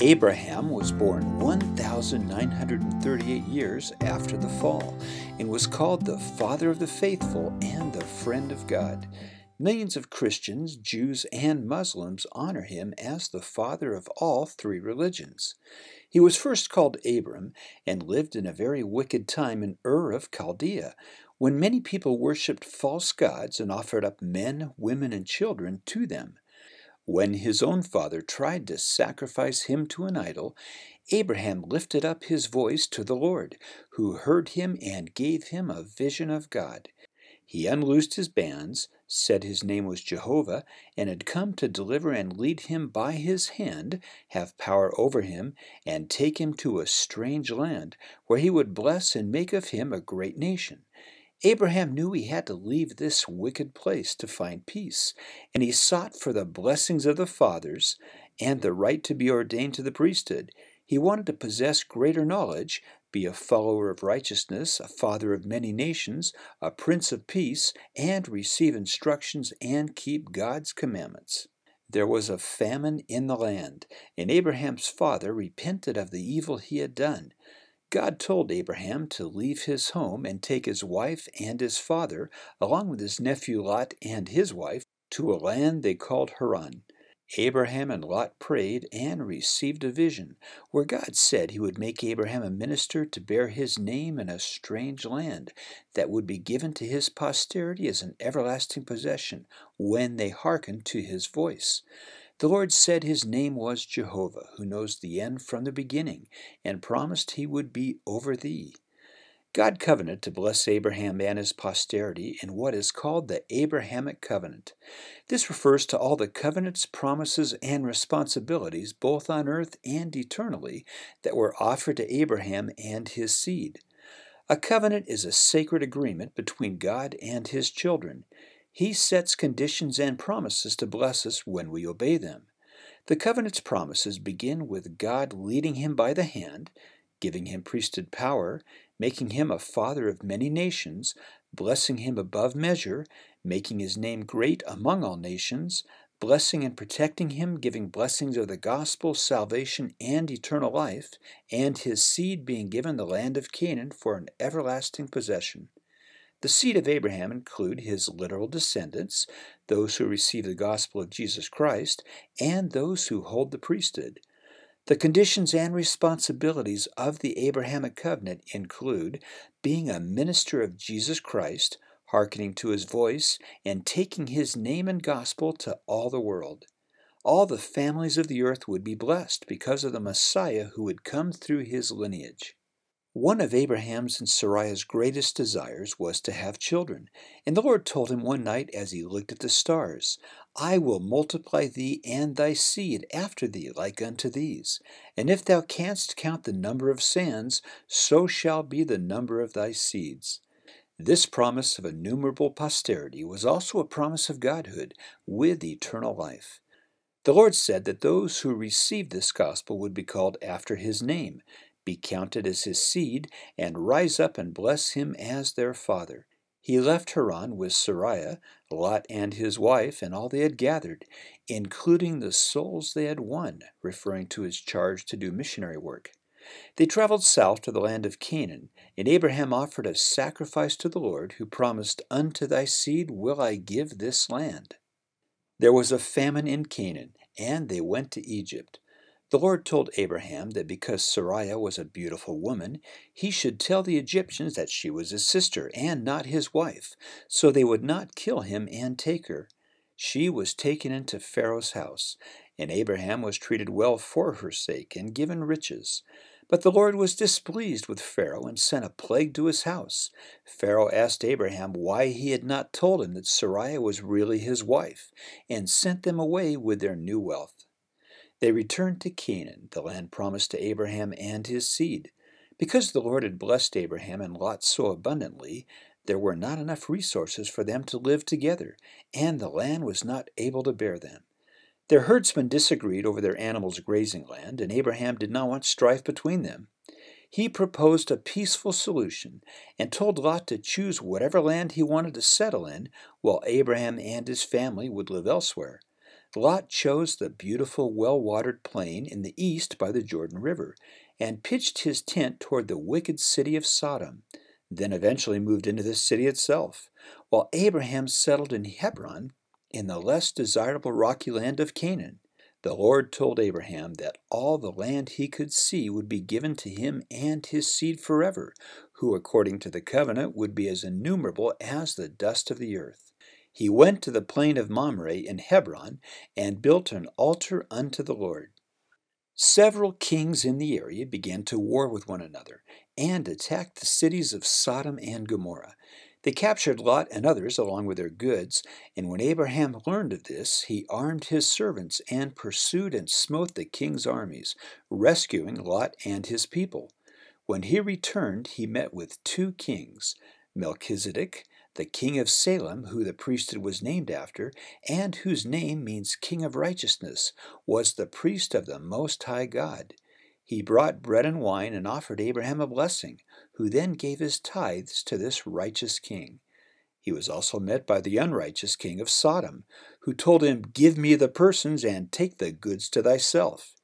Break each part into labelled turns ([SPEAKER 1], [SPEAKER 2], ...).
[SPEAKER 1] Abraham was born 1,938 years after the fall and was called the father of the faithful and the friend of God. Millions of Christians, Jews, and Muslims honor him as the father of all three religions. He was first called Abram and lived in a very wicked time in Ur of Chaldea, when many people worshipped false gods and offered up men, women, and children to them. When his own father tried to sacrifice him to an idol, Abraham lifted up his voice to the Lord, who heard him and gave him a vision of God. He unloosed his bands, said his name was Jehovah, and had come to deliver and lead him by his hand, have power over him, and take him to a strange land, where he would bless and make of him a great nation. Abraham knew he had to leave this wicked place to find peace, and he sought for the blessings of the fathers and the right to be ordained to the priesthood. He wanted to possess greater knowledge, be a follower of righteousness, a father of many nations, a prince of peace, and receive instructions and keep God's commandments. There was a famine in the land, and Abraham's father repented of the evil he had done. God told Abraham to leave his home and take his wife and his father, along with his nephew Lot and his wife, to a land they called Haran. Abraham and Lot prayed and received a vision, where God said he would make Abraham a minister to bear his name in a strange land that would be given to his posterity as an everlasting possession when they hearkened to his voice. The Lord said his name was Jehovah, who knows the end from the beginning, and promised he would be over thee. God covenanted to bless Abraham and his posterity in what is called the Abrahamic covenant. This refers to all the covenants, promises, and responsibilities, both on earth and eternally, that were offered to Abraham and his seed. A covenant is a sacred agreement between God and his children. He sets conditions and promises to bless us when we obey them. The covenant's promises begin with God leading him by the hand, giving him priesthood power, making him a father of many nations, blessing him above measure, making his name great among all nations, blessing and protecting him, giving blessings of the gospel, salvation, and eternal life, and his seed being given the land of Canaan for an everlasting possession. The seed of Abraham include his literal descendants, those who receive the gospel of Jesus Christ, and those who hold the priesthood. The conditions and responsibilities of the Abrahamic covenant include being a minister of Jesus Christ, hearkening to his voice, and taking his name and gospel to all the world. All the families of the earth would be blessed because of the Messiah who would come through his lineage. One of Abraham's and Sarai's greatest desires was to have children, and the Lord told him one night as he looked at the stars, I will multiply thee and thy seed after thee like unto these. And if thou canst count the number of sands, so shall be the number of thy seeds. This promise of innumerable posterity was also a promise of Godhood with eternal life. The Lord said that those who received this gospel would be called after his name, be counted as his seed, and rise up and bless him as their father. He left Haran with Sarai, Lot and his wife, and all they had gathered, including the souls they had won, referring to his charge to do missionary work. They traveled south to the land of Canaan, and Abraham offered a sacrifice to the Lord, who promised, Unto thy seed will I give this land. There was a famine in Canaan, and they went to Egypt. The Lord told Abraham that because Sarai was a beautiful woman, he should tell the Egyptians that she was his sister and not his wife, so they would not kill him and take her. She was taken into Pharaoh's house, and Abraham was treated well for her sake and given riches. But the Lord was displeased with Pharaoh and sent a plague to his house. Pharaoh asked Abraham why he had not told him that Sarai was really his wife, and sent them away with their new wealth. They returned to Canaan, the land promised to Abraham and his seed. Because the Lord had blessed Abraham and Lot so abundantly, there were not enough resources for them to live together, and the land was not able to bear them. Their herdsmen disagreed over their animals' grazing land, and Abraham did not want strife between them. He proposed a peaceful solution and told Lot to choose whatever land he wanted to settle in, while Abraham and his family would live elsewhere. Lot chose the beautiful, well watered plain in the east by the Jordan River and pitched his tent toward the wicked city of Sodom, then eventually moved into the city itself, while Abraham settled in Hebron in the less desirable rocky land of Canaan. The Lord told Abraham that all the land he could see would be given to him and his seed forever, who, according to the covenant, would be as innumerable as the dust of the earth. He went to the plain of Mamre in Hebron and built an altar unto the Lord. Several kings in the area began to war with one another and attacked the cities of Sodom and Gomorrah. They captured Lot and others along with their goods, and when Abraham learned of this, he armed his servants and pursued and smote the king's armies, rescuing Lot and his people. When he returned, he met with two kings, Melchizedek the king of Salem, who the priesthood was named after, and whose name means King of Righteousness, was the priest of the Most High God. He brought bread and wine and offered Abraham a blessing, who then gave his tithes to this righteous king. He was also met by the unrighteous king of Sodom, who told him, Give me the persons and take the goods to thyself.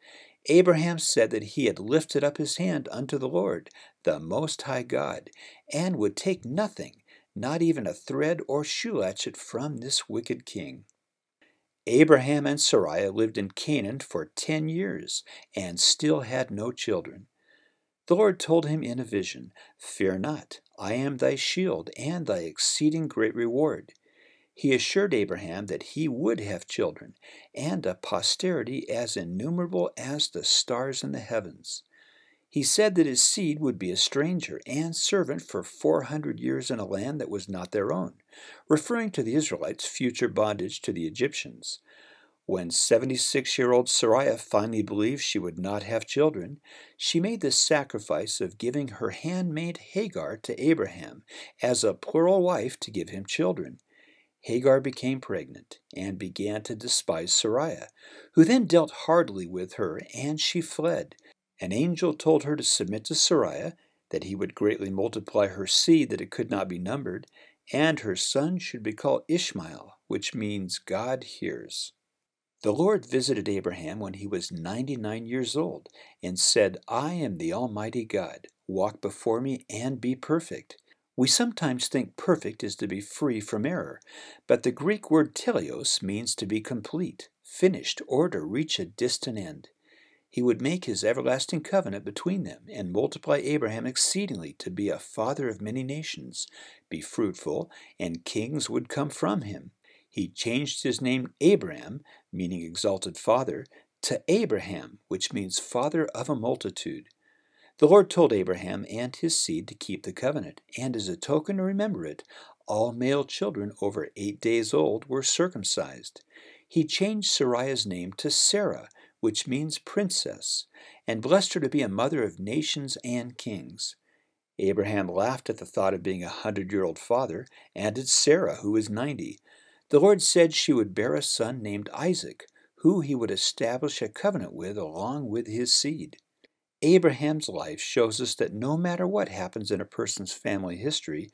[SPEAKER 1] Abraham said that he had lifted up his hand unto the Lord, the Most High God, and would take nothing, not even a thread or shoe latchet from this wicked king. Abraham and Sarai lived in Canaan for ten years and still had no children. The Lord told him in a vision, Fear not, I am thy shield and thy exceeding great reward. He assured Abraham that he would have children, and a posterity as innumerable as the stars in the heavens. He said that his seed would be a stranger and servant for 400 years in a land that was not their own, referring to the Israelites' future bondage to the Egyptians. When 76 year old Sarai finally believed she would not have children, she made the sacrifice of giving her handmaid Hagar to Abraham as a plural wife to give him children. Hagar became pregnant and began to despise Sarai, who then dealt hardly with her, and she fled, an angel told her to submit to Sarai, that he would greatly multiply her seed, that it could not be numbered, and her son should be called Ishmael, which means God hears. The Lord visited Abraham when he was ninety nine years old, and said, I am the Almighty God. Walk before me and be perfect. We sometimes think perfect is to be free from error, but the Greek word teleios means to be complete, finished, or to reach a distant end he would make his everlasting covenant between them, and multiply Abraham exceedingly to be a father of many nations, be fruitful, and kings would come from him. He changed his name Abram, meaning exalted father, to Abraham, which means father of a multitude. The Lord told Abraham and his seed to keep the covenant, and as a token to remember it, all male children over eight days old were circumcised. He changed Sarai's name to Sarah, which means princess, and blessed her to be a mother of nations and kings. Abraham laughed at the thought of being a hundred year old father, and at Sarah, who was ninety. The Lord said she would bear a son named Isaac, who he would establish a covenant with along with his seed. Abraham's life shows us that no matter what happens in a person's family history,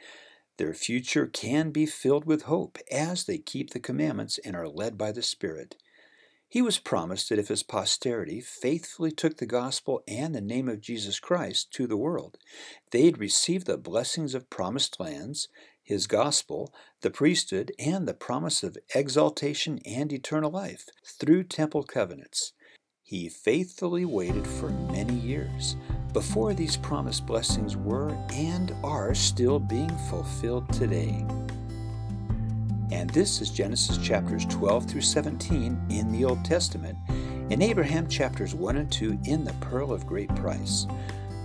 [SPEAKER 1] their future can be filled with hope as they keep the commandments and are led by the Spirit. He was promised that if his posterity faithfully took the gospel and the name of Jesus Christ to the world, they'd receive the blessings of promised lands, his gospel, the priesthood, and the promise of exaltation and eternal life through temple covenants. He faithfully waited for many years before these promised blessings were and are still being fulfilled today. And this is Genesis chapters 12 through 17 in the Old Testament, and Abraham chapters 1 and 2 in the Pearl of Great Price.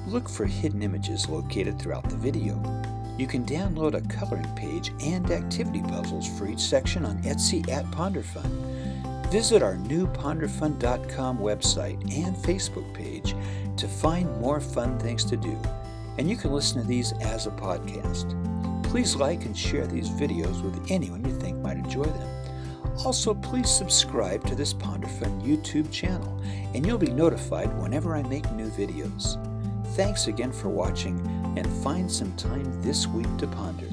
[SPEAKER 1] Look for hidden images located throughout the video. You can download a coloring page and activity puzzles for each section on Etsy at PonderFun. Visit our new ponderfun.com website and Facebook page to find more fun things to do. And you can listen to these as a podcast. Please like and share these videos with anyone you think might enjoy them. Also, please subscribe to this PonderFun YouTube channel, and you'll be notified whenever I make new videos. Thanks again for watching, and find some time this week to ponder.